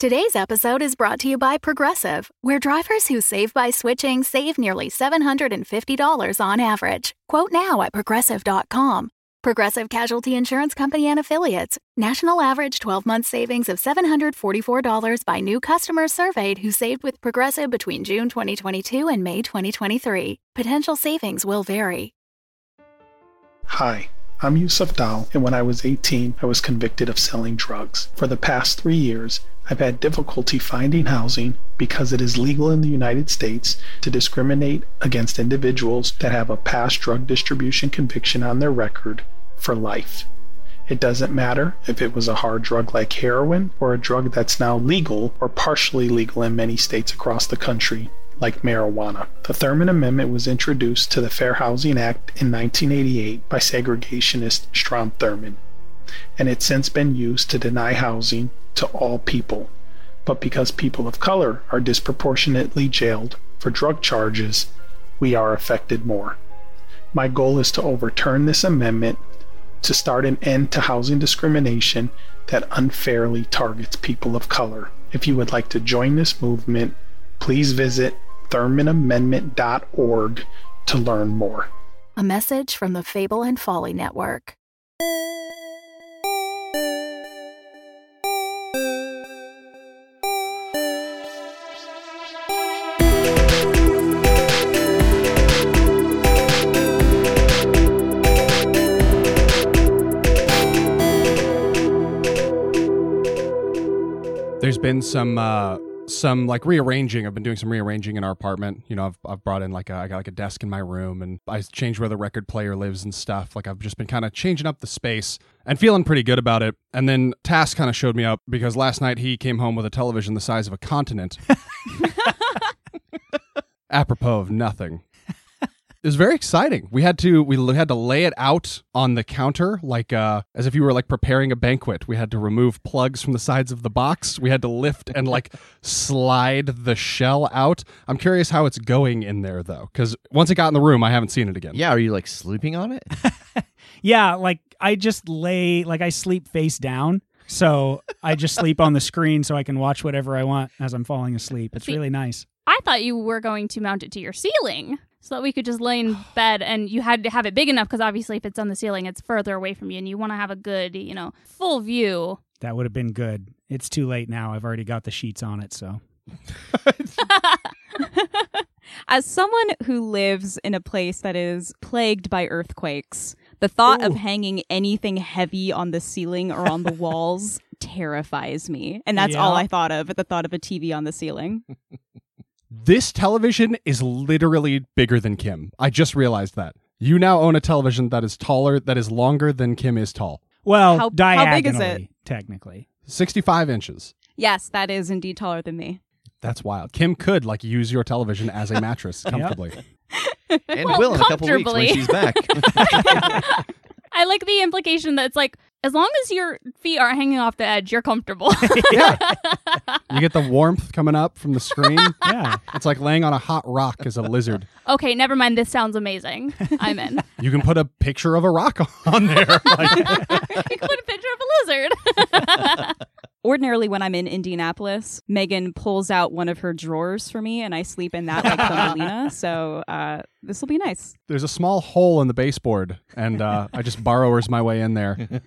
Today's episode is brought to you by Progressive, where drivers who save by switching save nearly $750 on average. Quote now at progressive.com. Progressive Casualty Insurance Company and Affiliates. National average 12 month savings of $744 by new customers surveyed who saved with Progressive between June 2022 and May 2023. Potential savings will vary. Hi, I'm Yusuf Dal, and when I was 18, I was convicted of selling drugs. For the past three years, I've had difficulty finding housing because it is legal in the United States to discriminate against individuals that have a past drug distribution conviction on their record for life. It doesn't matter if it was a hard drug like heroin or a drug that's now legal or partially legal in many states across the country, like marijuana. The Thurmond Amendment was introduced to the Fair Housing Act in 1988 by segregationist Strom Thurmond, and it's since been used to deny housing to all people. But because people of color are disproportionately jailed for drug charges, we are affected more. My goal is to overturn this amendment to start an end to housing discrimination that unfairly targets people of color. If you would like to join this movement, please visit ThurmondAmendment.org to learn more. A message from the Fable and Folly Network. Been some uh some like rearranging. I've been doing some rearranging in our apartment. You know, I've I've brought in like a, I got like a desk in my room and I changed where the record player lives and stuff. Like I've just been kind of changing up the space and feeling pretty good about it. And then Tass kind of showed me up because last night he came home with a television the size of a continent. Apropos of nothing. It was very exciting. We had to we had to lay it out on the counter like uh as if you were like preparing a banquet. We had to remove plugs from the sides of the box. We had to lift and like slide the shell out. I'm curious how it's going in there though cuz once it got in the room, I haven't seen it again. Yeah, are you like sleeping on it? Yeah, like I just lay, like I sleep face down. So I just sleep on the screen so I can watch whatever I want as I'm falling asleep. It's See- really nice. I thought you were going to mount it to your ceiling so that we could just lay in bed and you had to have it big enough because obviously if it's on the ceiling, it's further away from you and you want to have a good, you know, full view. That would have been good. It's too late now. I've already got the sheets on it, so. As someone who lives in a place that is plagued by earthquakes, the thought of hanging anything heavy on the ceiling or on the walls terrifies me. And that's all I thought of at the thought of a TV on the ceiling. This television is literally bigger than Kim. I just realized that. You now own a television that is taller that is longer than Kim is tall. Well, How- how diagonally, big is it? technically. 65 inches. Yes, that is indeed taller than me. That's wild. Kim could like use your television as a mattress comfortably. And Well, will in a couple weeks when she's back. I like the implication that it's like as long as your feet aren't hanging off the edge, you're comfortable. yeah. You get the warmth coming up from the screen. Yeah. It's like laying on a hot rock as a lizard. okay, never mind. This sounds amazing. I'm in. You can put a picture of a rock on there. Like, you can put a picture of a lizard. Ordinarily, when I'm in Indianapolis, Megan pulls out one of her drawers for me, and I sleep in that like Thumbelina. So uh, this will be nice. there's a small hole in the baseboard, and uh, I just borrowers my way in there.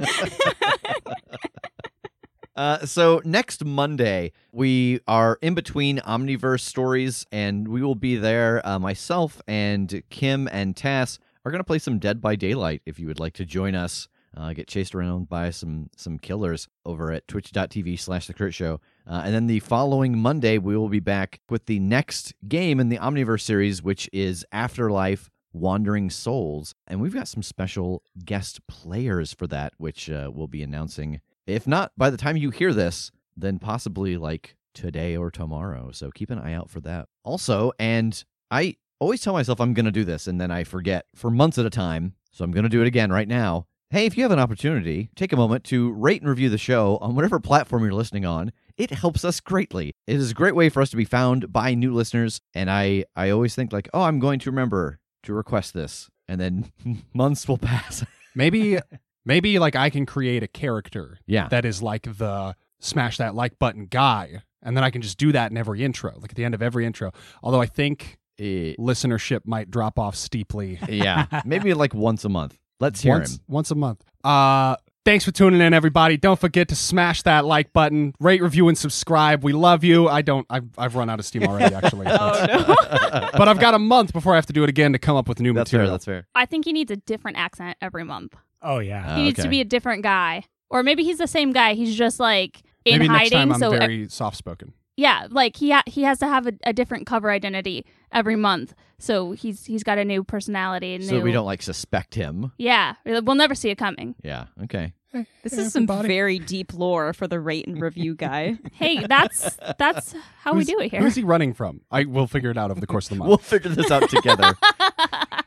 Uh, so next Monday we are in between Omniverse stories, and we will be there. Uh, myself and Kim and Tass are going to play some Dead by Daylight. If you would like to join us, uh, get chased around by some some killers over at Twitch.tv/slash The Crit Show, uh, and then the following Monday we will be back with the next game in the Omniverse series, which is Afterlife. Wandering Souls, and we've got some special guest players for that, which uh, we'll be announcing if not by the time you hear this, then possibly like today or tomorrow. So keep an eye out for that. Also, and I always tell myself I'm going to do this and then I forget for months at a time. So I'm going to do it again right now. Hey, if you have an opportunity, take a moment to rate and review the show on whatever platform you're listening on. It helps us greatly. It is a great way for us to be found by new listeners. And I, I always think like, oh, I'm going to remember to request this. And then months will pass. Maybe, maybe like I can create a character yeah. that is like the smash that like button guy. And then I can just do that in every intro, like at the end of every intro. Although I think Eh, listenership might drop off steeply yeah, maybe like once a month. Let's hear once him. once a month. Uh thanks for tuning in everybody. Don't forget to smash that like button, rate, review and subscribe. We love you. I don't I've I've run out of steam already actually. Oh no. but I've got a month before I have to do it again to come up with new That's fair. material. That's fair. I think he needs a different accent every month. Oh yeah. Uh, He needs to be a different guy. Or maybe he's the same guy. He's just like in Maybe hiding. next time I'm so very soft spoken. Yeah, like he ha- he has to have a, a different cover identity every month. So he's he's got a new personality. And So new, we don't like suspect him. Yeah, we'll never see it coming. Yeah. Okay. This is some everybody. very deep lore for the rate and review guy. Hey, that's that's how we do it here. Who's he running from? I will figure it out over the course of the month. We'll figure this out together.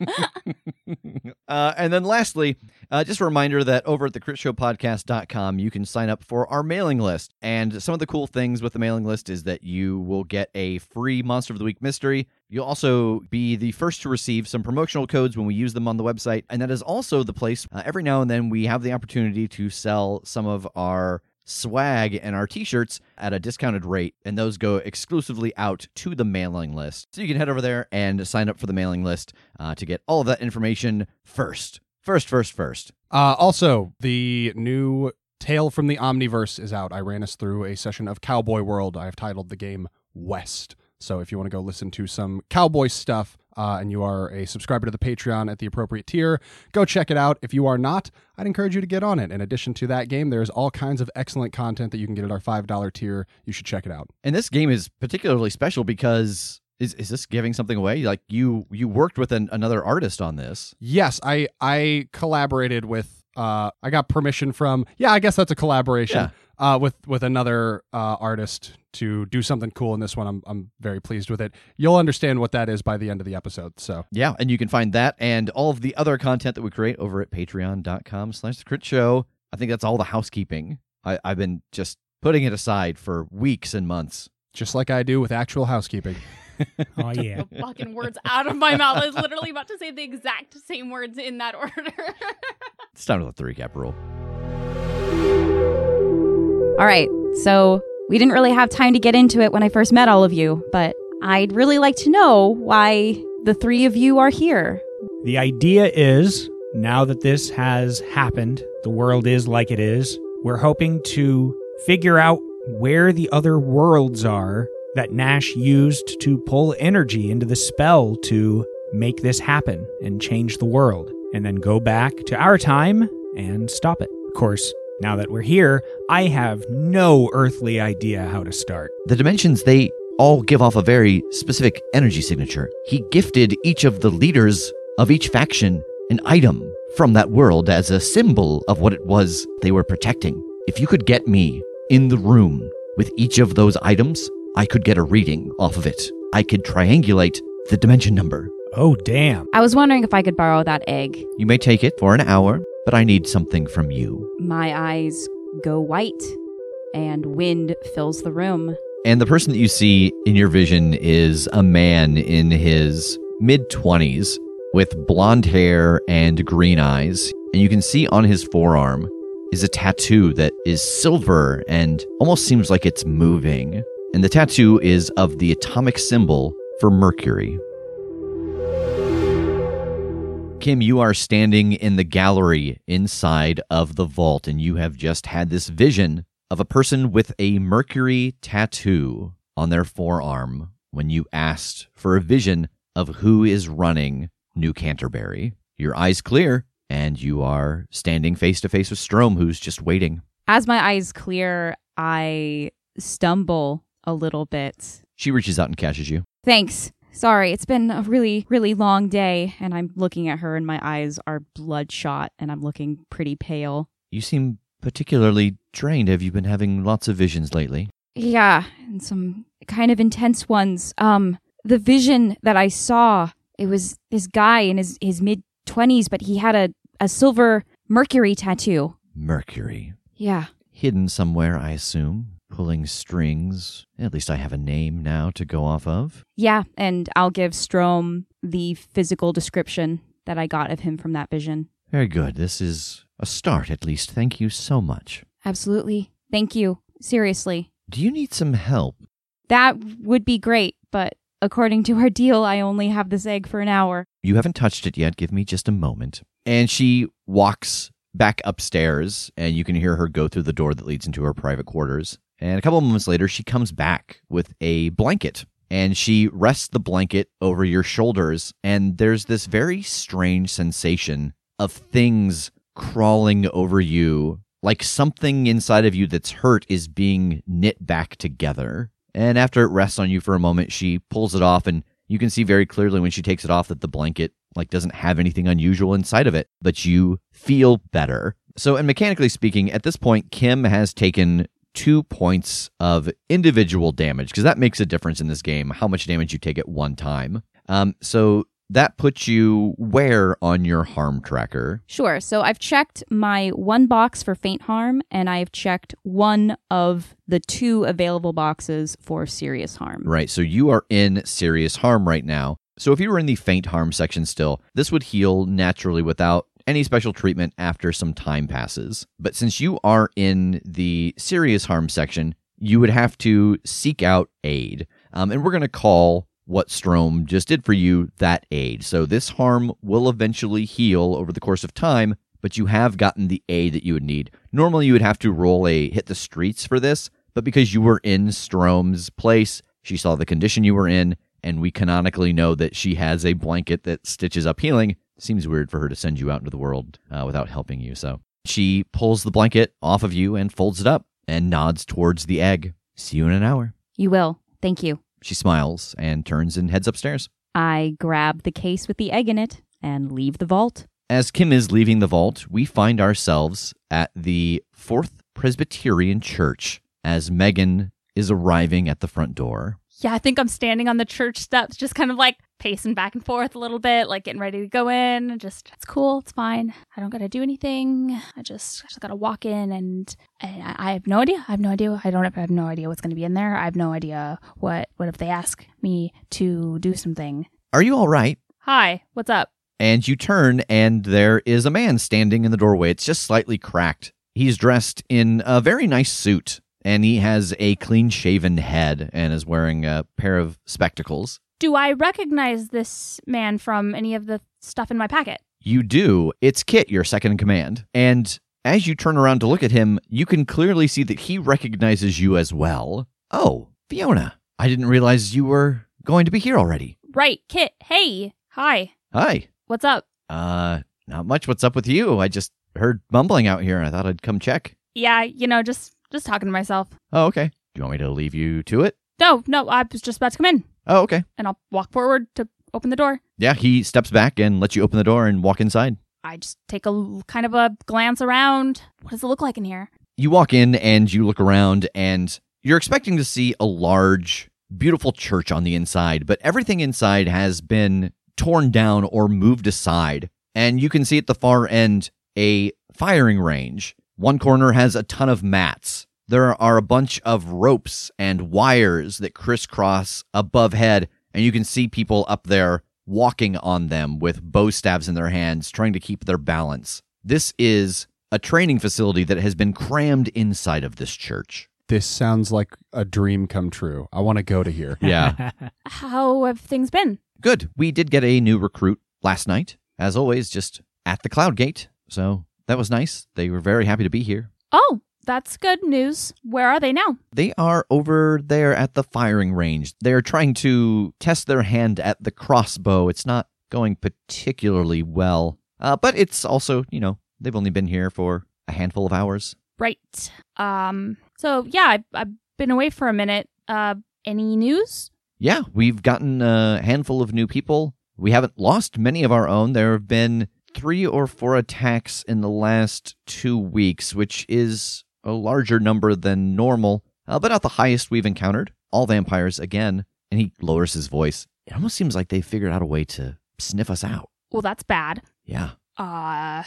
uh, and then lastly, uh, just a reminder that over at the critshowpodcast.com, you can sign up for our mailing list. And some of the cool things with the mailing list is that you will get a free Monster of the Week mystery. You'll also be the first to receive some promotional codes when we use them on the website. And that is also the place uh, every now and then we have the opportunity to sell some of our swag and our t-shirts at a discounted rate and those go exclusively out to the mailing list so you can head over there and sign up for the mailing list uh, to get all of that information first first first first Uh, also, the new Tale from the Omniverse is out. I ran us through a session of Cowboy World. I have titled the game West. So if you want to go listen to some cowboy stuff uh, and you are a subscriber to the Patreon at the appropriate tier, go check it out. If you are not, I'd encourage you to get on it. In addition to that game, there's all kinds of excellent content that you can get at our $5 tier. You should check it out. and this game is particularly special because is, is this giving something away like you you worked with an, another artist on this Yes, I I collaborated with uh I got permission from yeah, I guess that's a collaboration uh with with another uh artist to do something cool in this one. I'm I'm very pleased with it. You'll understand what that is by the end of the episode. So, yeah and you can find that and all of the other content that we create over at patreon.com slash the crit show i think that's all the housekeeping I, i've been just putting it aside for weeks and months just like I do with actual housekeeping. Oh yeah. the fucking words out of my mouth. I was literally about to say the exact same words in that order. it's time to let the recap roll All right, so we didn't really have time to get into it when I first met all of you, but I'd really like to know why the three of you are here. The idea is now that this has happened, the world is like it is, we're hoping to figure out where the other worlds are that Nash used to pull energy into the spell to make this happen and change the world, and then go back to our time and stop it. Of course, now that we're here, I have no earthly idea how to start. The dimensions, they all give off a very specific energy signature. He gifted each of the leaders of each faction an item from that world as a symbol of what it was they were protecting. If you could get me in the room with each of those items, I could get a reading off of it. I could triangulate the dimension number. Oh, damn. I was wondering if I could borrow that egg. You may take it for an hour, but I need something from you. My eyes go white, and wind fills the room. And the person that you see in your vision is a man in his mid 20s with blonde hair and green eyes. And you can see on his forearm is a tattoo that is silver and almost seems like it's moving. And the tattoo is of the atomic symbol for Mercury. Kim, you are standing in the gallery inside of the vault, and you have just had this vision of a person with a Mercury tattoo on their forearm when you asked for a vision of who is running New Canterbury. Your eyes clear, and you are standing face to face with Strom, who's just waiting. As my eyes clear, I stumble a little bit. She reaches out and catches you. Thanks. Sorry, it's been a really, really long day, and I'm looking at her, and my eyes are bloodshot, and I'm looking pretty pale. You seem particularly drained. Have you been having lots of visions lately? Yeah, and some kind of intense ones. Um, the vision that I saw, it was this guy in his, his mid 20s, but he had a, a silver Mercury tattoo. Mercury. Yeah. Hidden somewhere, I assume. Pulling strings. At least I have a name now to go off of. Yeah, and I'll give Strom the physical description that I got of him from that vision. Very good. This is a start, at least. Thank you so much. Absolutely. Thank you. seriously. Do you need some help? That would be great, but according to our deal, I only have this egg for an hour. You haven't touched it yet. Give me just a moment. And she walks back upstairs, and you can hear her go through the door that leads into her private quarters. And a couple of moments later, she comes back with a blanket and she rests the blanket over your shoulders. And there's this very strange sensation of things crawling over you, like something inside of you that's hurt is being knit back together. And after it rests on you for a moment, she pulls it off and you can see very clearly when she takes it off that the blanket like doesn't have anything unusual inside of it, but you feel better. So, and mechanically speaking, at this point, Kim has taken two points of individual damage because that makes a difference in this game, how much damage you take at one time. Um, so that puts you where on your harm tracker? Sure. So I've checked my one box for faint harm, and I've checked one of the two available boxes for serious harm. Right. So you are in serious harm right now. So if you were in the faint harm section still, this would heal naturally without any special treatment after some time passes. But since you are in the serious harm section, you would have to seek out aid. Um, and we're going to call what Strom just did for you that aid. So this harm will eventually heal over the course of time, but you have gotten the aid that you would need. Normally, you would have to roll a hit the streets for this, but because you were in Strom's place, she saw the condition you were in, and we canonically know that she has a blanket that stitches up healing. Seems weird for her to send you out into the world uh, without helping you. So she pulls the blanket off of you and folds it up and nods towards the egg. See you in an hour. You will. Thank you. She smiles and turns and heads upstairs. I grab the case with the egg in it and leave the vault. As Kim is leaving the vault, we find ourselves at the Fourth Presbyterian Church as Megan is arriving at the front door. Yeah, I think I'm standing on the church steps, just kind of like pacing back and forth a little bit, like getting ready to go in. Just it's cool, it's fine. I don't gotta do anything. I just I just gotta walk in, and, and I, I have no idea. I have no idea. I don't have, I have no idea what's gonna be in there. I have no idea what what if they ask me to do something. Are you all right? Hi, what's up? And you turn, and there is a man standing in the doorway. It's just slightly cracked. He's dressed in a very nice suit, and he has a clean shaven head and is wearing a pair of spectacles. Do I recognize this man from any of the stuff in my packet? You do. It's Kit, your second in command. And as you turn around to look at him, you can clearly see that he recognizes you as well. Oh, Fiona. I didn't realize you were going to be here already. Right, Kit. Hey. Hi. Hi. What's up? Uh, not much. What's up with you? I just heard mumbling out here and I thought I'd come check. Yeah, you know, just just talking to myself. Oh, okay. Do you want me to leave you to it? No, no, I was just about to come in, Oh, okay. and I'll walk forward to open the door. Yeah, he steps back and lets you open the door and walk inside. I just take a kind of a glance around. What does it look like in here? You walk in and you look around and you're expecting to see a large, beautiful church on the inside, but everything inside has been torn down or moved aside. And you can see at the far end a firing range. One corner has a ton of mats. There are a bunch of ropes and wires that crisscross above head, and you can see people up there walking on them with bow staves in their hands, trying to keep their balance. This is a training facility that has been crammed inside of this church. This sounds like a dream come true. I want to go to here. Yeah. How have things been? Good. We did get a new recruit last night, as always, just at the Cloud Gate. So that was nice. They were very happy to be here. Oh, that's good news. Where are they now? They are over there at the firing range. They're trying to test their hand at the crossbow. It's not going particularly well, uh, but it's also, you know, they've only been here for a handful of hours. Right. Um. So yeah, I've, I've been away for a minute. Uh. Any news? Yeah, we've gotten a handful of new people. We haven't lost many of our own. There have been three or four attacks in the last two weeks, which is a larger number than normal, uh, but not the highest we've encountered. All vampires again. And he lowers his voice. It almost seems like they figured out a way to sniff us out. Well, that's bad. Yeah. Uh.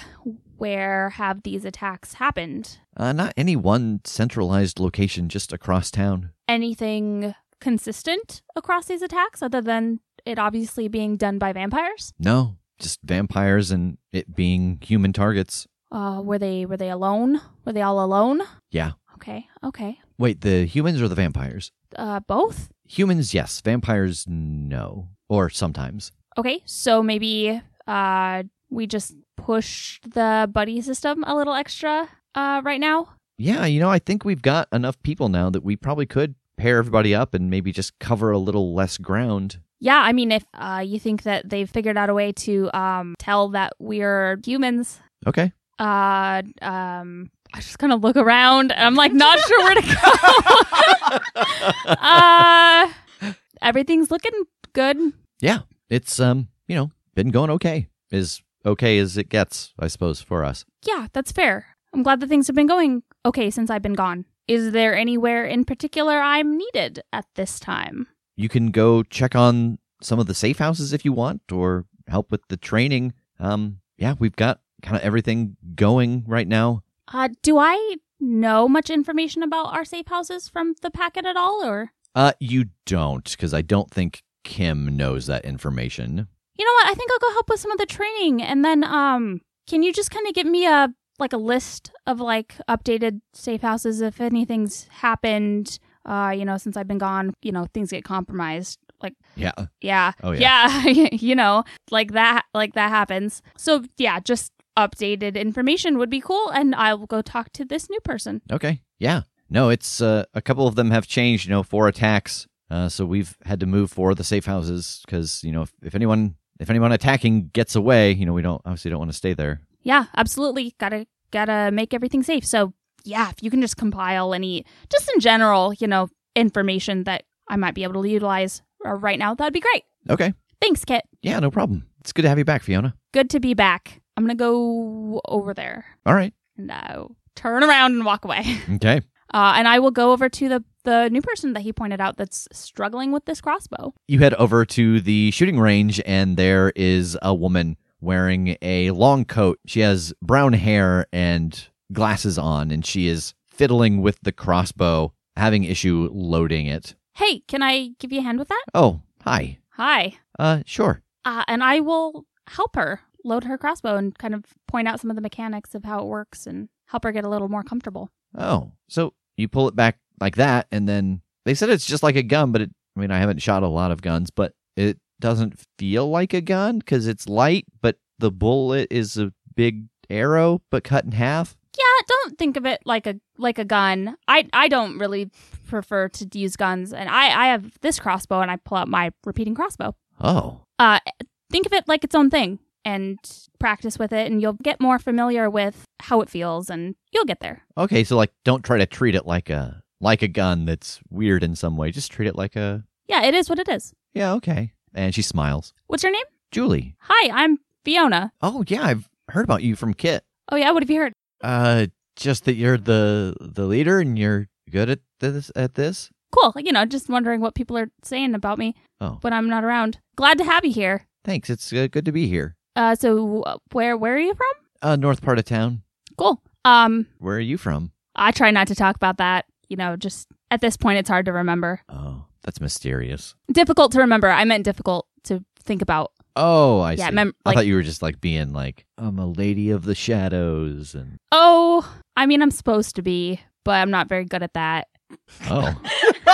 Where have these attacks happened? Uh, not any one centralized location, just across town. Anything consistent across these attacks, other than it obviously being done by vampires? No, just vampires and it being human targets. Uh. Were they Were they alone? Were they all alone? Yeah. Okay. Okay. Wait, the humans or the vampires? Uh, both. Humans, yes. Vampires, no. Or sometimes. Okay, so maybe uh we just push the buddy system a little extra uh right now. Yeah, you know, I think we've got enough people now that we probably could pair everybody up and maybe just cover a little less ground. Yeah, I mean if uh you think that they've figured out a way to um tell that we're humans, Okay. uh um I just kind of look around and I'm like not sure where to go. uh everything's looking good. Yeah, it's um, you know, been going okay. As okay as it gets, I suppose, for us. Yeah, that's fair. I'm glad that things have been going okay since I've been gone. Is there anywhere in particular I'm needed at this time? You can go check on some of the safe houses if you want, or help with the training. Um, yeah, we've got kind of everything going right now. Uh, do I know much information about our safe houses from the packet at all, or Uh, you don't, because I don't think Kim knows that information. you know what? I think I'll go help with some of the training, and then um, can you just kind of give me a like a list of like updated safe houses if anything's happened? Uh, you know, since I've been gone, you know, things get compromised. Like, Yeah. yeah, Oh, yeah. yeah, you know, like that, like that happens. So yeah, just updated information would be cool, and I'll go talk to this new person. Okay. Yeah. No, it's uh, a couple of them have changed. You know, four attacks. Uh, so we've had to move for the safe houses because you know if, if anyone if anyone attacking gets away, you know we don't obviously don't want to stay there. Yeah, absolutely. Gotta gotta make everything safe. So yeah, if you can just compile any, just in general, you know, information that I might be able to utilize uh, right now, that'd be great. Okay. Thanks, Kit. Yeah, no problem. It's good to have you back, Fiona. Good to be back. I'm gonna go over there All right. and uh, turn around and walk away. Okay. Uh, and I will go over to the the new person that he pointed out that's struggling with this crossbow. You head over to the shooting range, and there is a woman wearing a long coat. She has brown hair and glasses on, and she is fiddling with the crossbow, having issue loading it. Hey, can I give you a hand with that? Oh, hi. Hi. Uh, sure. Uh, and I will help her load her crossbow and kind of point out some of the mechanics of how it works and help her get a little more comfortable. Oh, so you pull it back like that, and then they said it's just like a gun, but it, I mean, I haven't shot a lot of guns, but it doesn't feel like a gun because it's light, but the bullet is a big arrow, but cut in half. Yeah, don't think of it like a like a gun. I I don't really prefer to use guns, and I I have this crossbow, and I pull out my repeating crossbow. Oh, Uh, think of it like its own thing, and practice with it, and you'll get more familiar with how it feels, and you'll get there. okay. So like, don't try to treat it like a like a gun that's weird in some way. Just treat it like a Yeah, it is what it is. yeah. Okay. And she smiles. What's your name? Julie. Hi, I'm Fiona. Oh yeah, I've heard about you from Kit. Oh yeah, what have you heard? Uh, just that you're the the leader and you're good at this at this. Cool. You know, just wondering what people are saying about me Oh, when I'm not around. Glad to have you here. thanks. It's uh, good to be here. Uh, so uh, where where are you from? Uh, north part of town. Cool. Um, Where are you from? I try not to talk about that. You know, just at this point, it's hard to remember. Oh, that's mysterious. Difficult to remember. I meant difficult to think about. Oh, I Yeah, see. mem- I like- thought you were just like being like, I'm a lady of the shadows, and Oh, I mean, I'm supposed to be, but I'm not very good at that. oh,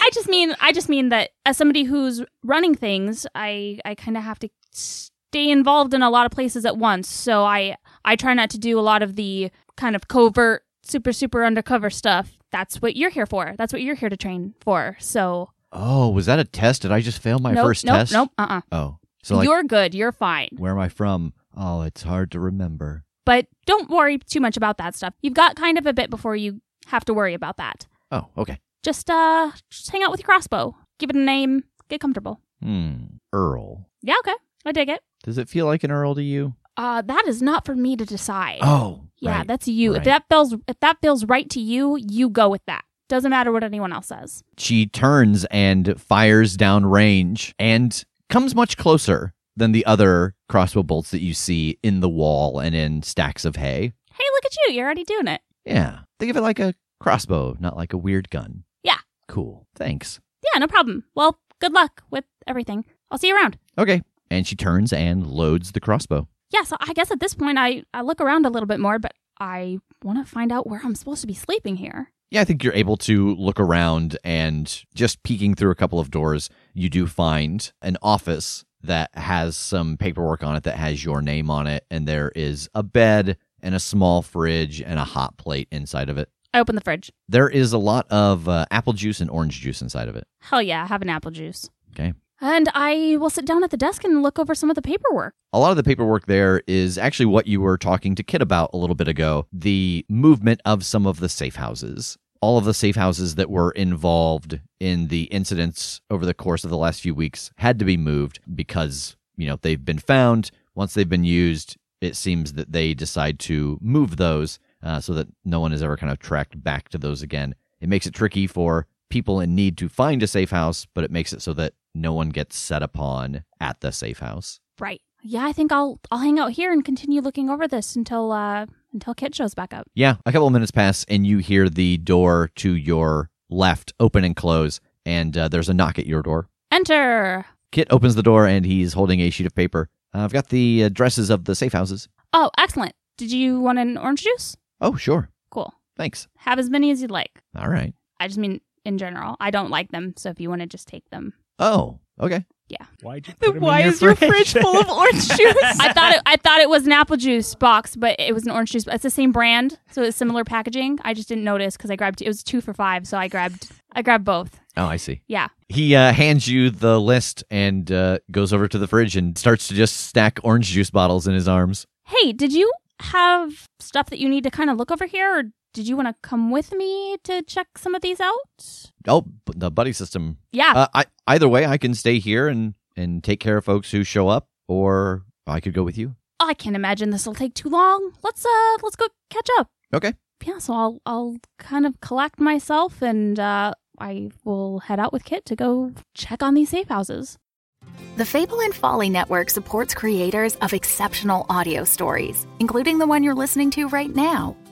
I just mean, I just mean that as somebody who's running things, I I kind of have to stay involved in a lot of places at once. So I I try not to do a lot of the kind of covert, super super undercover stuff. That's what you're here for. That's what you're here to train for. So oh, was that a test? Did I just fail my nope, first nope, test? nope, uh, uh Oh, so like, you're good. You're fine. where am I from? Oh, it's hard to remember. But don't worry too much about that stuff. You've got kind of a bit before you have to worry about that. Oh, okay. Just uh, just hang out with your crossbow. Give it a name. Get comfortable. Hmm. Earl. Yeah, okay. I dig it. Does it feel like an Earl to you? Uh, that is not for me to decide. Oh, yeah, right. that's you. right. If that feels if that feels right to you, you go with that. Doesn't matter what anyone else says. she turns and fires down range and comes much closer than the other crossbow bolts that you see in the wall and in stacks of hay. Hey, look at you. You're already doing it. Yeah. Think of it like a crossbow, not like a weird gun. Yeah. Cool. Thanks. Yeah, no problem. Well, good luck with everything. I'll see you around. Okay. And she turns and loads the crossbow. Yeah, so I guess at this point I, I look around a little bit more, but I want to find out where I'm supposed to be sleeping here. Yeah, I think you're able to look around and just peeking through a couple of doors, you do find an office that has some paperwork on it that has your name on it, and there is a bed and a small fridge and a hot plate inside of it. I open the fridge. There is a lot of uh, apple juice and orange juice inside of it. Hell yeah, I have an apple juice. Okay. And I will sit down at the desk and look over some of the paperwork. A lot of the paperwork there is actually what you were talking to Kit about a little bit ago the movement of some of the safe houses. All of the safe houses that were involved in the incidents over the course of the last few weeks had to be moved because, you know, they've been found. Once they've been used, it seems that they decide to move those uh, so that no one is ever kind of tracked back to those again. It makes it tricky for people in need to find a safe house, but it makes it so that no one gets set upon at the safe house. Right. Yeah, I think I'll I'll hang out here and continue looking over this until uh until Kit shows back up. Yeah, a couple of minutes pass, and you hear the door to your left open and close, and uh, there's a knock at your door. Enter. Kit opens the door, and he's holding a sheet of paper. Uh, I've got the addresses of the safe houses. Oh, excellent. Did you want an orange juice? Oh, sure. Cool. Thanks. Have as many as you'd like. All right. I just mean in general. I don't like them, so if you want to just take them. Oh, okay. Why'd you Then put 'em in why your is your fridge? fridge full of orange juice? I thought it, I thought it was an apple juice box, but it was an orange juice. It's the same brand, so it's similar packaging. I just didn't notice because I grabbed it was two for five, so I grabbed I grabbed both. Oh, I see. Yeah. He uh, hands you the list and uh, goes over to the fridge and starts to just stack orange juice bottles in his arms. Hey, did you have stuff that you need to kind of look over here, or did you want to come with me to check some of these out? Oh, the buddy system. Yeah. Uh, I, either way, I can stay here and, and take care of folks who show up, or I could go with you. I can't imagine this will take too long. Let's uh let's go catch up. Okay. Yeah, so I'll I'll kind of collect myself and uh I will head out with Kit to go check on these safe houses. The Fable and Folly Network supports creators of exceptional audio stories, including the one you're listening to right now.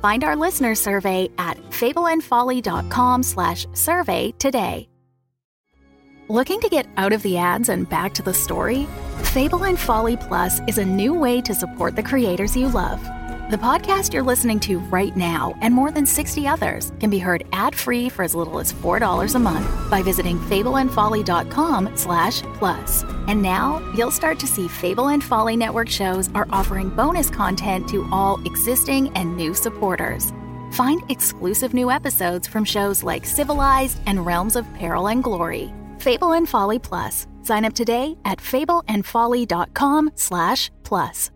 Find our listener survey at fableandfolly.com slash survey today. Looking to get out of the ads and back to the story? Fable and Folly Plus is a new way to support the creators you love. The podcast you're listening to right now and more than 60 others can be heard ad-free for as little as $4 a month by visiting fableandfolly.com slash plus. And now you'll start to see Fable and Folly Network shows are offering bonus content to all existing and new supporters. Find exclusive new episodes from shows like Civilized and Realms of Peril and Glory. Fable and Folly Plus. Sign up today at fableandfolly.com slash plus.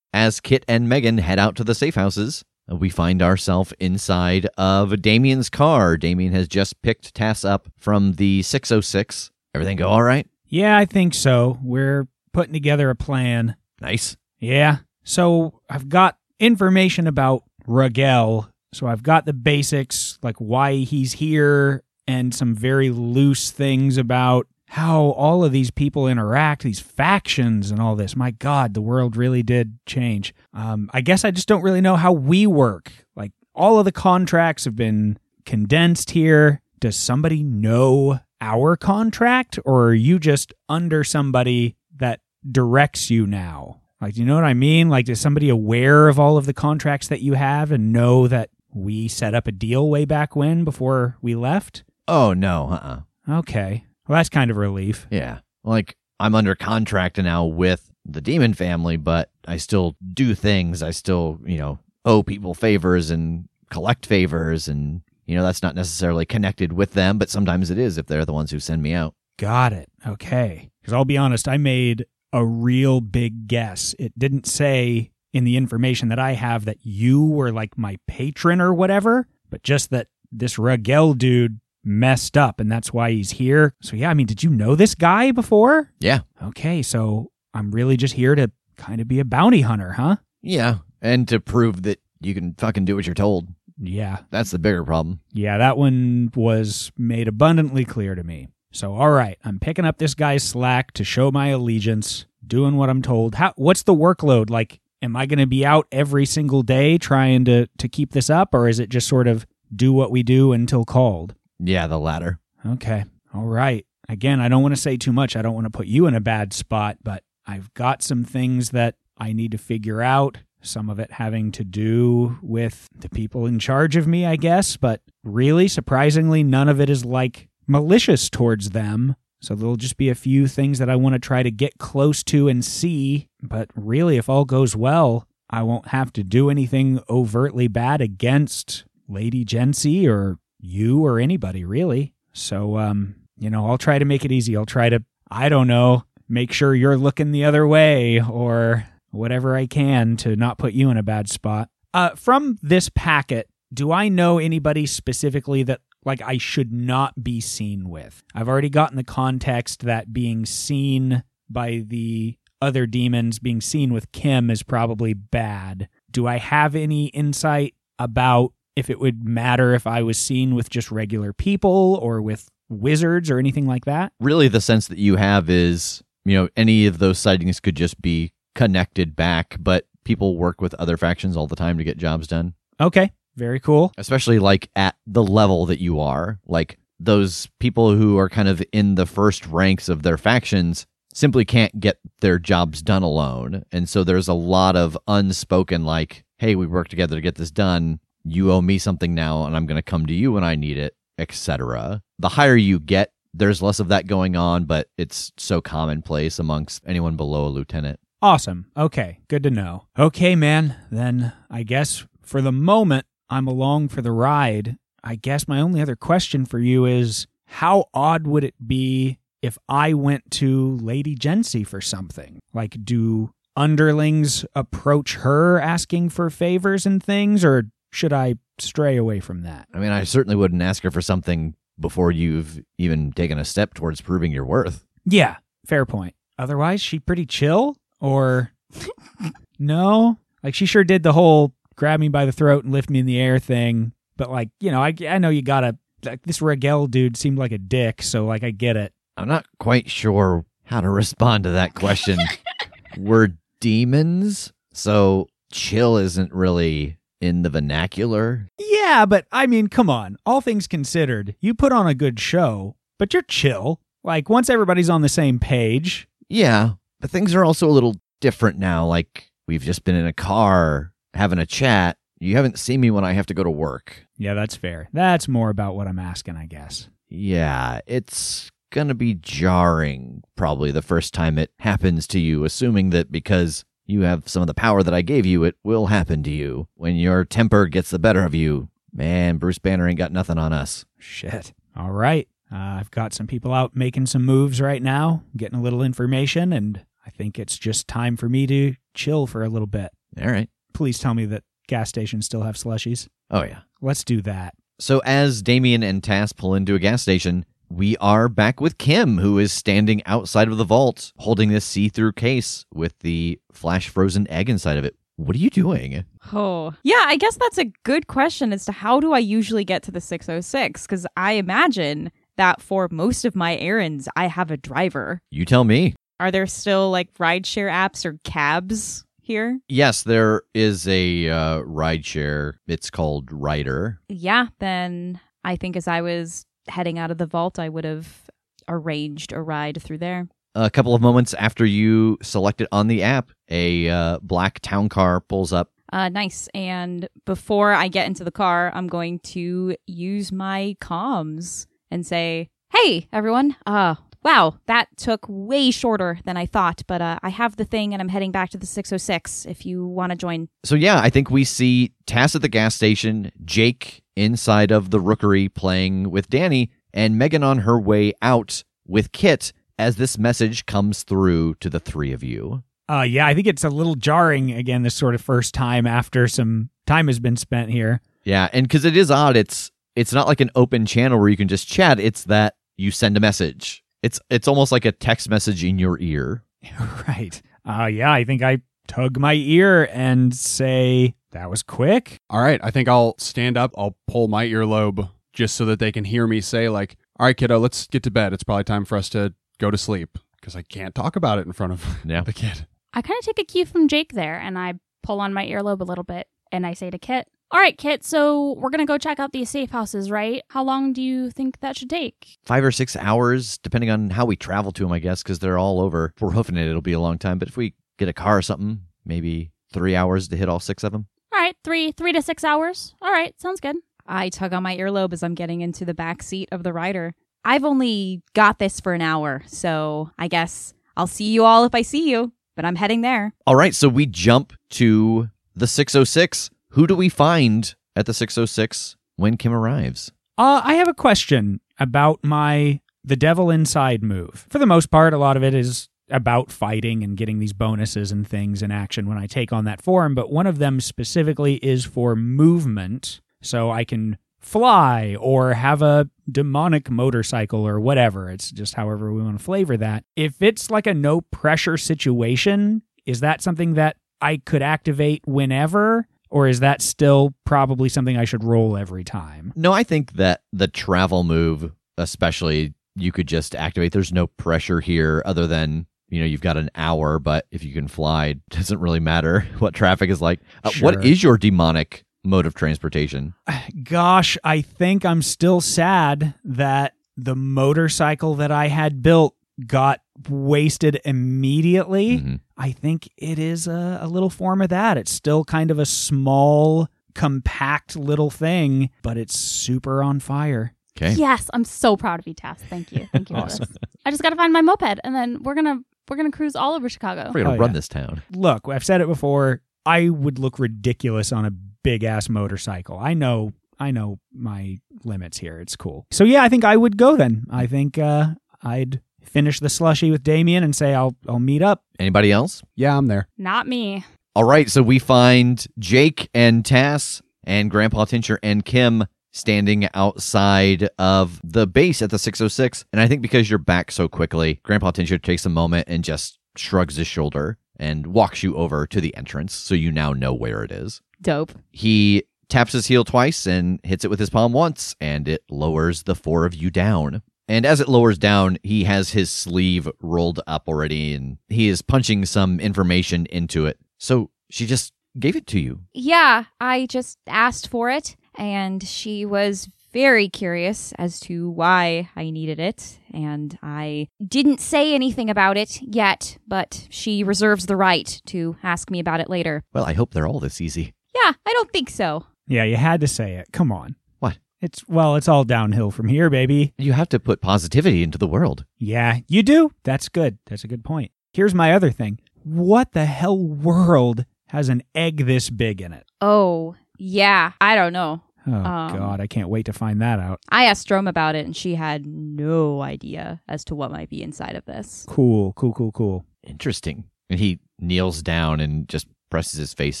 As Kit and Megan head out to the safe houses, uh, we find ourselves inside of Damien's car. Damien has just picked Tass up from the 606. Everything go all right? Yeah, I think so. We're putting together a plan. Nice. Yeah. So I've got information about Ragel. So I've got the basics, like why he's here, and some very loose things about how all of these people interact, these factions and all this. My God, the world really did change. Um, I guess I just don't really know how we work. Like all of the contracts have been condensed here. Does somebody know our contract, or are you just under somebody that directs you now? Like, do you know what I mean? Like, is somebody aware of all of the contracts that you have and know that we set up a deal way back when before we left? Oh, no. Uh-uh. Okay. Well, that's kind of a relief. Yeah. Like, I'm under contract now with the demon family, but I still do things. I still, you know, owe people favors and collect favors. And, you know, that's not necessarily connected with them, but sometimes it is if they're the ones who send me out. Got it. Okay. Because I'll be honest, I made a real big guess. It didn't say in the information that I have that you were like my patron or whatever, but just that this Ragel dude messed up and that's why he's here. So, yeah, I mean, did you know this guy before? Yeah. Okay. So I'm really just here to kind of be a bounty hunter, huh? Yeah. And to prove that you can fucking do what you're told. Yeah. That's the bigger problem. Yeah, that one was made abundantly clear to me. So, all right, I'm picking up this guy's slack to show my allegiance, doing what I'm told. How what's the workload? Like am I going to be out every single day trying to to keep this up or is it just sort of do what we do until called? Yeah, the latter. Okay. All right. Again, I don't want to say too much. I don't want to put you in a bad spot, but I've got some things that I need to figure out. Some of it having to do with the people in charge of me, I guess, but really, surprisingly, none of it is like malicious towards them. So there'll just be a few things that I want to try to get close to and see. But really, if all goes well, I won't have to do anything overtly bad against Lady Jency or you or anybody, really. So, um, you know, I'll try to make it easy. I'll try to, I don't know, make sure you're looking the other way or whatever I can to not put you in a bad spot. Uh, from this packet, do I know anybody specifically that like I should not be seen with? I've already gotten the context that being seen by the other demons, being seen with Kim is probably bad. Do I have any insight about if it would matter if I was seen with just regular people or with wizards or anything like that? Really, the sense that you have is, you know, any of those sightings could just be connected back, but people work with other factions all the time to get jobs done, Okay, very cool. especially like at the level that you are. Like those people who are kind of in the first ranks of their factions simply can't get their jobs done alone. And so there's a lot of unspoken, like, hey, we work together to get this done. You owe me something now, and I'm going to come to you when I need it, etc. The higher you get, there's less of that going on, but it's so commonplace amongst anyone below a lieutenant. Awesome. Okay, good to know. Okay, man, then I guess for the moment I'm along for the ride. I guess my only other question for you is how odd would it be if I went to Lady Jency for something? Like, do underlings approach her asking for favors and things, or should I stray away from that? I mean, I certainly wouldn't ask her for something before you've even taken a step towards proving your worth. Yeah, fair point. Otherwise, she pretty chill, or no? Like she sure did the whole grab me by the throat and lift me in the air thing, but like you know, I I know you gotta. Like, this Regel dude seemed like a dick, so like I get it. I'm not quite sure how to respond to that question. We're demons, so chill isn't really in the vernacular. Yeah, but I mean, come on. All things considered, you put on a good show, but you're chill. Like once everybody's on the same page. Yeah, but things are also a little different now. Like, we've just been in a car having a chat. You haven't seen me when I have to go to work. Yeah, that's fair. That's more about what I'm asking, I guess. Yeah, it's gonna be jarring probably the first time it happens to you, assuming that because you have some of the power that I gave you, it will happen to you. When your temper gets the better of you, man, Bruce Banner ain't got nothing on us. Shit. All right. Uh, I've got some people out making some moves right now, getting a little information, and I think it's just time for me to chill for a little bit. All right. Please tell me that gas stations still have slushies. Oh, yeah. Let's do that. So as Damien and Tass pull into a gas station, we are back with Kim, who is standing outside of the vault holding this see through case with the flash frozen egg inside of it. What are you doing? Oh. Yeah, I guess that's a good question as to how do I usually get to the 606? Because I imagine that for most of my errands, I have a driver. You tell me. Are there still like rideshare apps or cabs here? Yes, there is a uh, rideshare. It's called Rider. Yeah, then I think as I was heading out of the vault, I would have arranged a ride through there. A couple of moments after you select it on the app, a uh, black town car pulls up. Uh, nice. And before I get into the car, I'm going to use my comms and say, "Hey, everyone! Uh, wow, that took way shorter than I thought, but uh, I have the thing, and I'm heading back to the 606. If you want to join, So yeah, I think we see Tass at the gas station, Jake inside of the rookery playing with Danny, and Megan on her way out with Kit as this message comes through to the three of you. Uh, yeah, I think it's a little jarring again, this sort of first time after some time has been spent here. Yeah, and because it is odd, it's it's not like an open channel where you can just chat. It's that you send a message. It's it's almost like a text message in your ear. right. Uh, yeah, I think I tug my ear and say, That was quick. All right, I think I'll stand up. I'll pull my earlobe just so that they can hear me say, like, all right, kiddo, let's get to bed. It's probably time for us to go to sleep because I can't talk about it in front of Yeah. the kid. I kind of take a cue from Jake there and I pull on my earlobe a little bit and I say to Kit, All right, Kit, so we're going to go check out these safe houses, right? How long do you think that should take? Five or six hours, depending on how we travel to them, I guess, because they're all over. If we're hoofing it, it'll be a long time. But if we get a car or something, maybe three hours to hit all six of them. All right, three, three to six hours. All right, sounds good. I tug on my earlobe as I'm getting into the back seat of the rider. I've only got this for an hour, so I guess I'll see you all if I see you, but I'm heading there. All right, so we jump to the 606. Who do we find at the 606 when Kim arrives? Uh, I have a question about my the devil inside move. For the most part, a lot of it is about fighting and getting these bonuses and things in action when I take on that form, but one of them specifically is for movement, so I can fly or have a demonic motorcycle or whatever. It's just however we want to flavor that. If it's like a no pressure situation, is that something that I could activate whenever? Or is that still probably something I should roll every time? No, I think that the travel move, especially, you could just activate. There's no pressure here other than, you know, you've got an hour, but if you can fly, it doesn't really matter what traffic is like. Uh, Sure. What is your demonic mode of transportation? Gosh, I think I'm still sad that the motorcycle that I had built got wasted immediately. Mhm. I think it is a, a little form of that. It's still kind of a small, compact little thing, but it's super on fire. Okay. Yes, I'm so proud of you, Tass. Thank you. Thank you for Awesome. this. I just got to find my moped and then we're going to we're going to cruise all over Chicago. We're going to Oh, run yeah. this town. Look, I've said it before. I would look ridiculous on a big ass motorcycle. I know, I know my limits here. It's cool. So yeah, I think I would go then. I think uh, I'd finish the slushy with Damien and say I'll I'll meet up. Anybody else? Yeah, I'm there. Not me. All right, so we find Jake and Tass and Grandpa Tincher and Kim standing outside of the base at the 606. And I think because you're back so quickly, Grandpa Tincher takes a moment and just shrugs his shoulder and walks you over to the entrance so you now know where it is. Dope. He taps his heel twice and hits it with his palm once, and it lowers the four of you down. And as it lowers down, he has his sleeve rolled up already, and he is punching some information into it. So she just gave it to you. Yeah, I just asked for it, and she was very curious as to why I needed it, and I didn't say anything about it yet, but she reserves the right to ask me about it later. Well, I hope they're all this easy. Yeah, I don't think so. Yeah, you had to say it. Come on. What? It's well, it's all downhill from here, baby. You have to put positivity into the world. Yeah, you do. That's good. That's a good point. Here's my other thing. What the hell world has an egg this big in it? Oh, yeah, I don't know. Oh Um, god, I can't wait to find that out. I asked Strom about it, and she had no idea as to what might be inside of this. Cool, cool, cool, cool. Interesting. And he kneels down and just presses his face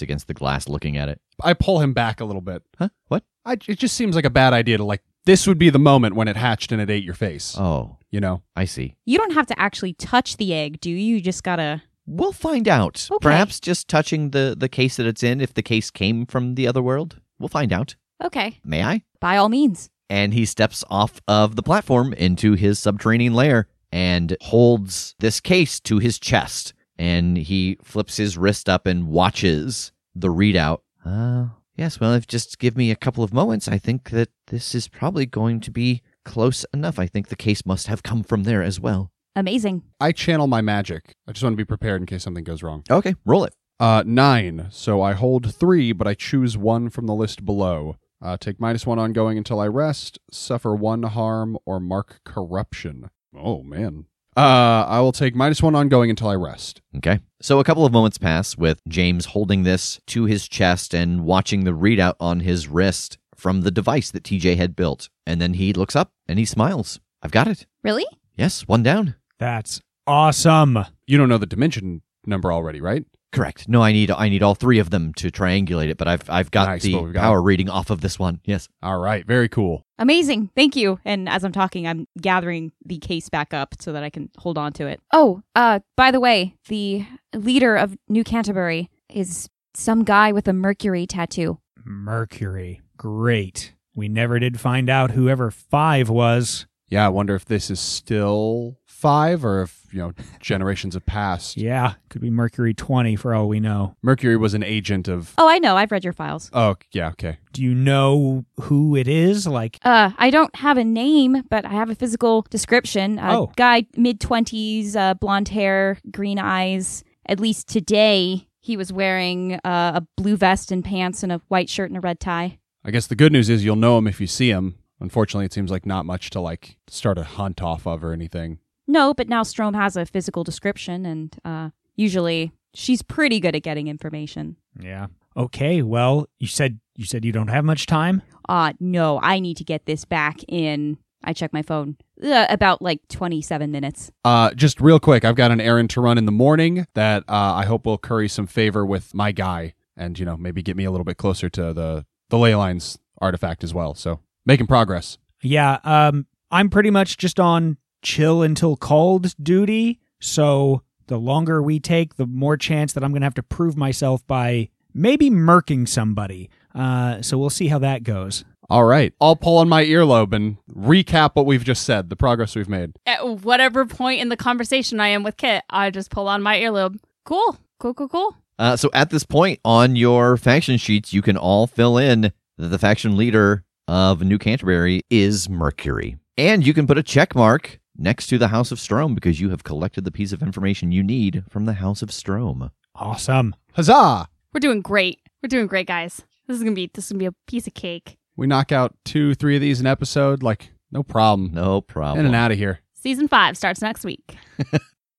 against the glass looking at it. I pull him back a little bit. Huh? What? I, it just seems like a bad idea to like. This would be the moment when it hatched and it ate your face. Oh, You know. I see. You don't have to actually touch the egg, do you? You just gotta. We'll find out. Okay. Perhaps just touching the, the case that it's in, if the case came from the other world. We'll find out. Okay, May I? by all means. and he steps off of the platform into his subterranean lair and holds this case to his chest. And he flips his wrist up and watches the readout. Uh, yes, well, if just give me a couple of moments, I think that this is probably going to be close enough. I think the case must have come from there as well. Amazing. I channel my magic. I just want to be prepared in case something goes wrong. Okay, roll it. Uh, nine. So I hold three, but I choose one from the list below. Uh, take minus one ongoing until I rest, suffer one harm, or mark corruption. Oh, man. Uh, I will take minus one ongoing until I rest. Okay. So a couple of moments pass with James holding this to his chest and watching the readout on his wrist from the device that TJ had built. And then he looks up and he smiles. I've got it. Really? Yes, one down. That's awesome. You don't know the dimension number already, right? Correct. No, I need I need all three of them to triangulate it, but I've I've got Nice, the got power reading off of this one. Yes. All right. Very cool. Amazing. Thank you. And as I'm talking, I'm gathering the case back up so that I can hold on to it. Oh, uh, by the way, the leader of New Canterbury is some guy with a Mercury tattoo. Mercury. Great. We never did find out whoever five was. Yeah, I wonder if this is still five or if, you know, generations have passed. Yeah, could be Mercury 20 for all we know. Mercury was an agent of. Oh, I know. I've read your files. Oh, yeah, okay. Do you know who it is? Like, Uh, I don't have a name, but I have a physical description. A Oh. guy, mid twenties, uh, blonde hair, green eyes. At least today, he was wearing uh, a blue vest and pants and a white shirt and a red tie. I guess the good news is you'll know him if you see him. Unfortunately, it seems like not much to like start a hunt off of or anything. No, but now Strom has a physical description, and uh, usually she's pretty good at getting information. yeah. Okay, well, you said you said you don't have much time. Uh, no, I need to get this back in. I check my phone. Uh, about like 27 minutes. Uh, just real quick, I've got an errand to run in the morning that uh, I hope will curry some favor with my guy, and you know maybe get me a little bit closer to the the ley lines artifact as well. So making progress. Yeah, um I'm pretty much just on chill until called duty, so the longer we take, the more chance that I'm going to have to prove myself by maybe murking somebody. Uh so we'll see how that goes. All right, I'll pull on my earlobe and recap what we've just said, the progress we've made. At whatever point in the conversation I am with Kit, I just pull on my earlobe. Cool, cool, cool, cool. Uh, so at this point on your faction sheets, you can all fill in that the faction leader of New Canterbury is Mercury. And you can put a check mark next to the House of Strom because you have collected the piece of information you need from the House of Strom. Awesome. Huzzah! We're doing great. We're doing great, guys. This is gonna be this is gonna be a piece of cake. We knock out two, three of these an episode, like no problem. No problem. In and out of here. Season five starts next week.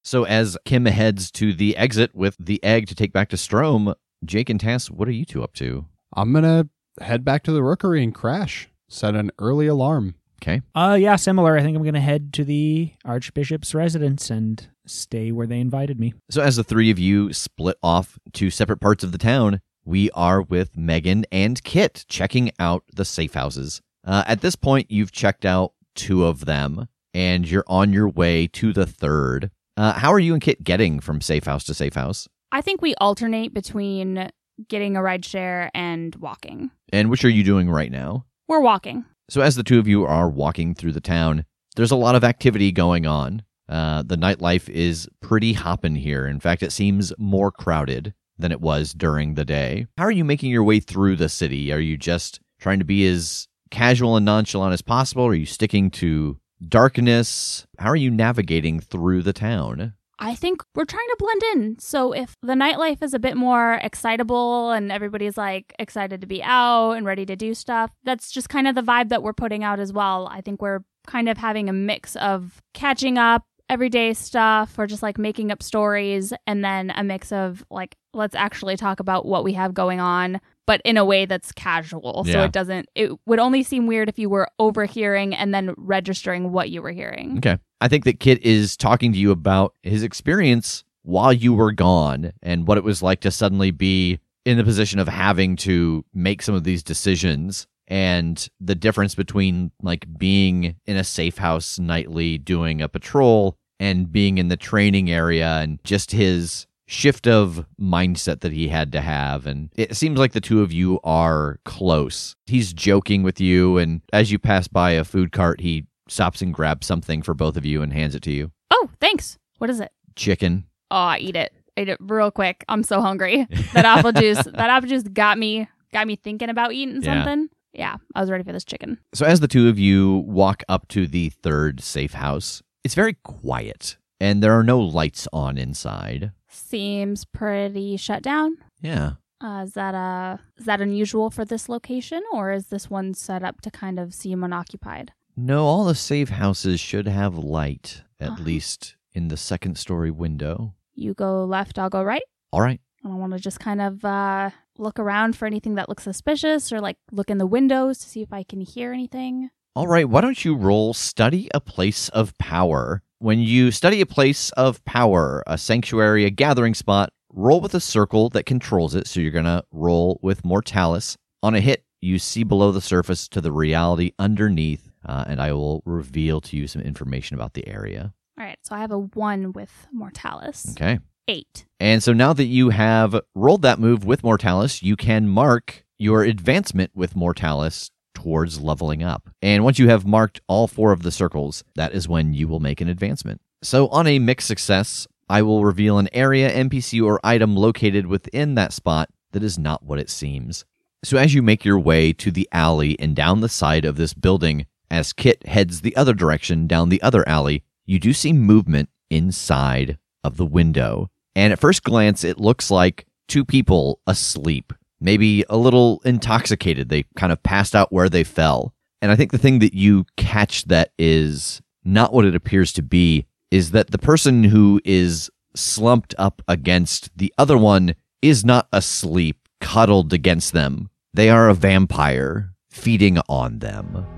So as Kim heads to the exit with the egg to take back to Strom, Jake and Tass, what are you two up to? I'm gonna head back to the rookery and crash. Set an early alarm. Okay. Uh yeah, similar. I think I'm going to head to the archbishop's residence and stay where they invited me. So as the three of you split off to separate parts of the town, we are with Megan and Kit checking out the safe houses. Uh, at this point, you've checked out two of them, and you're on your way to the third. Uh, how are you and Kit getting from safe house to safe house? I think we alternate between getting a ride share and walking. And which are you doing right now? We're walking. So as the two of you are walking through the town, there's a lot of activity going on. Uh, the nightlife is pretty hoppin' here. In fact, it seems more crowded than it was during the day. How are you making your way through the city? Are you just trying to be as casual and nonchalant as possible? Are you sticking to darkness? How are you navigating through the town? I think we're trying to blend in. So if the nightlife is a bit more excitable and everybody's like excited to be out and ready to do stuff, that's just kind of the vibe that we're putting out as well. I think we're kind of having a mix of catching up, everyday stuff, or just like making up stories, and then a mix of like, let's actually talk about what we have going on. But in a way that's casual. So Yeah. it doesn't, it would only seem weird if you were overhearing and then registering what you were hearing. Okay. I think that Kit is talking to you about his experience while you were gone and what it was like to suddenly be in the position of having to make some of these decisions and the difference between like being in a safe house nightly doing a patrol and being in the training area and just his shift of mindset that he had to have and it seems like the two of you are close he's joking with you and as you pass by a food cart he stops and grabs something for both of you and hands it to you Oh, thanks. What is it? chicken Oh, I eat it. I eat it real quick. I'm so hungry. That apple juice, that apple juice got me got me thinking about eating Yeah. something. Yeah, I was ready for this chicken. So as the two of you walk up to the third safe house, it's very quiet and there are no lights on inside. Seems pretty shut down. Yeah. Uh, is that uh is that unusual for this location, or is this one set up to kind of seem unoccupied? No, all the safe houses should have light, at Uh-huh. least in the second story window. You go left, I'll go right. All right. I want to just kind of uh, look around for anything that looks suspicious, or like look in the windows to see if I can hear anything. All right, why don't you roll study a place of power? When you study a place of power, a sanctuary, a gathering spot, roll with a circle that controls it. So you're going to roll with Mortalis. On a hit, you see below the surface to the reality underneath, uh, and I will reveal to you some information about the area. All right, so I have a one with Mortalis. Okay. Eight. And so now that you have rolled that move with Mortalis, you can mark your advancement with Mortalis towards leveling up. And once you have marked all four of the circles, that is when you will make an advancement. So on a mixed success, I will reveal an area, NPC, or item located within that spot that is not what it seems. So as you make your way to the alley and down the side of this building, as Kit heads the other direction down the other alley, you do see movement inside of the window. And at first glance, it looks like two people asleep, maybe a little intoxicated. They kind of passed out where they fell. And I think the thing that you catch that is not what it appears to be is that the person who is slumped up against the other one is not asleep, cuddled against them. They are a vampire feeding on them.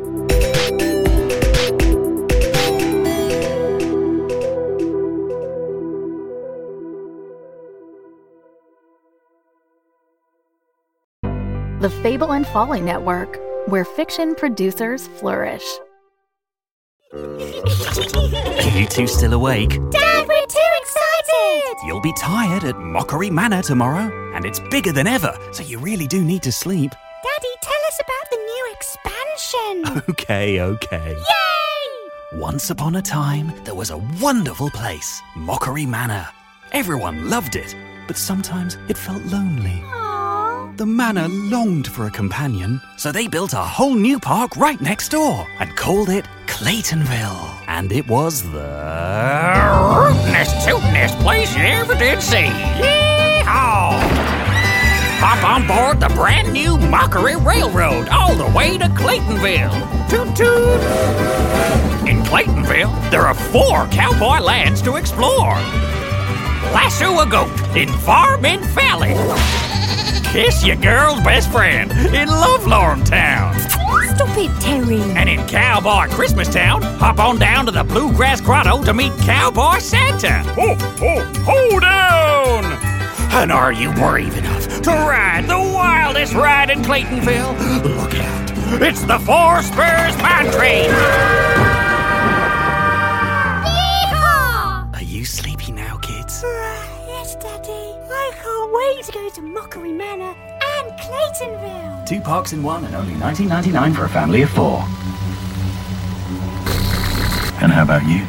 The Fable and Folly Network, where fiction producers flourish. Are you two still awake? Dad, we're too excited! You'll be tired at Mockery Manor tomorrow, and it's bigger than ever, so you really do need to sleep. Daddy, tell us about the new expansion! Okay, okay. Yay! Once upon a time, there was a wonderful place, Mockery Manor. Everyone loved it, but sometimes it felt lonely. Aww. The manor longed for a companion, so they built a whole new park right next door and called it Claytonville. And it was the rootinest, tootinest place you ever did see. Yeehaw! Hop on board the brand new Mockery Railroad all the way to Claytonville. Toot toot! In Claytonville, there are four cowboy lands to explore. Lasso a goat in Farming Valley. Kiss your girl's best friend in Lovelorn Town. Stop it, Terry! And in Cowboy Christmas Town, hop on down to the Bluegrass Grotto to meet Cowboy Santa. Ho, ho, ho down! And are you brave enough to ride the wildest ride in Claytonville? Look out. It's the Four Spurs Mine Train. Go to Mockery Manor and Claytonville. Two parks in one and only 19.99 for a family of four. And how about you?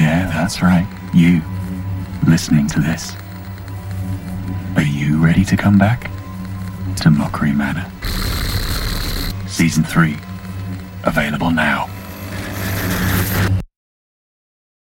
Yeah, that's right. You. Listening to this. Are you ready to come back? To Mockery Manor. Season 3. Available now.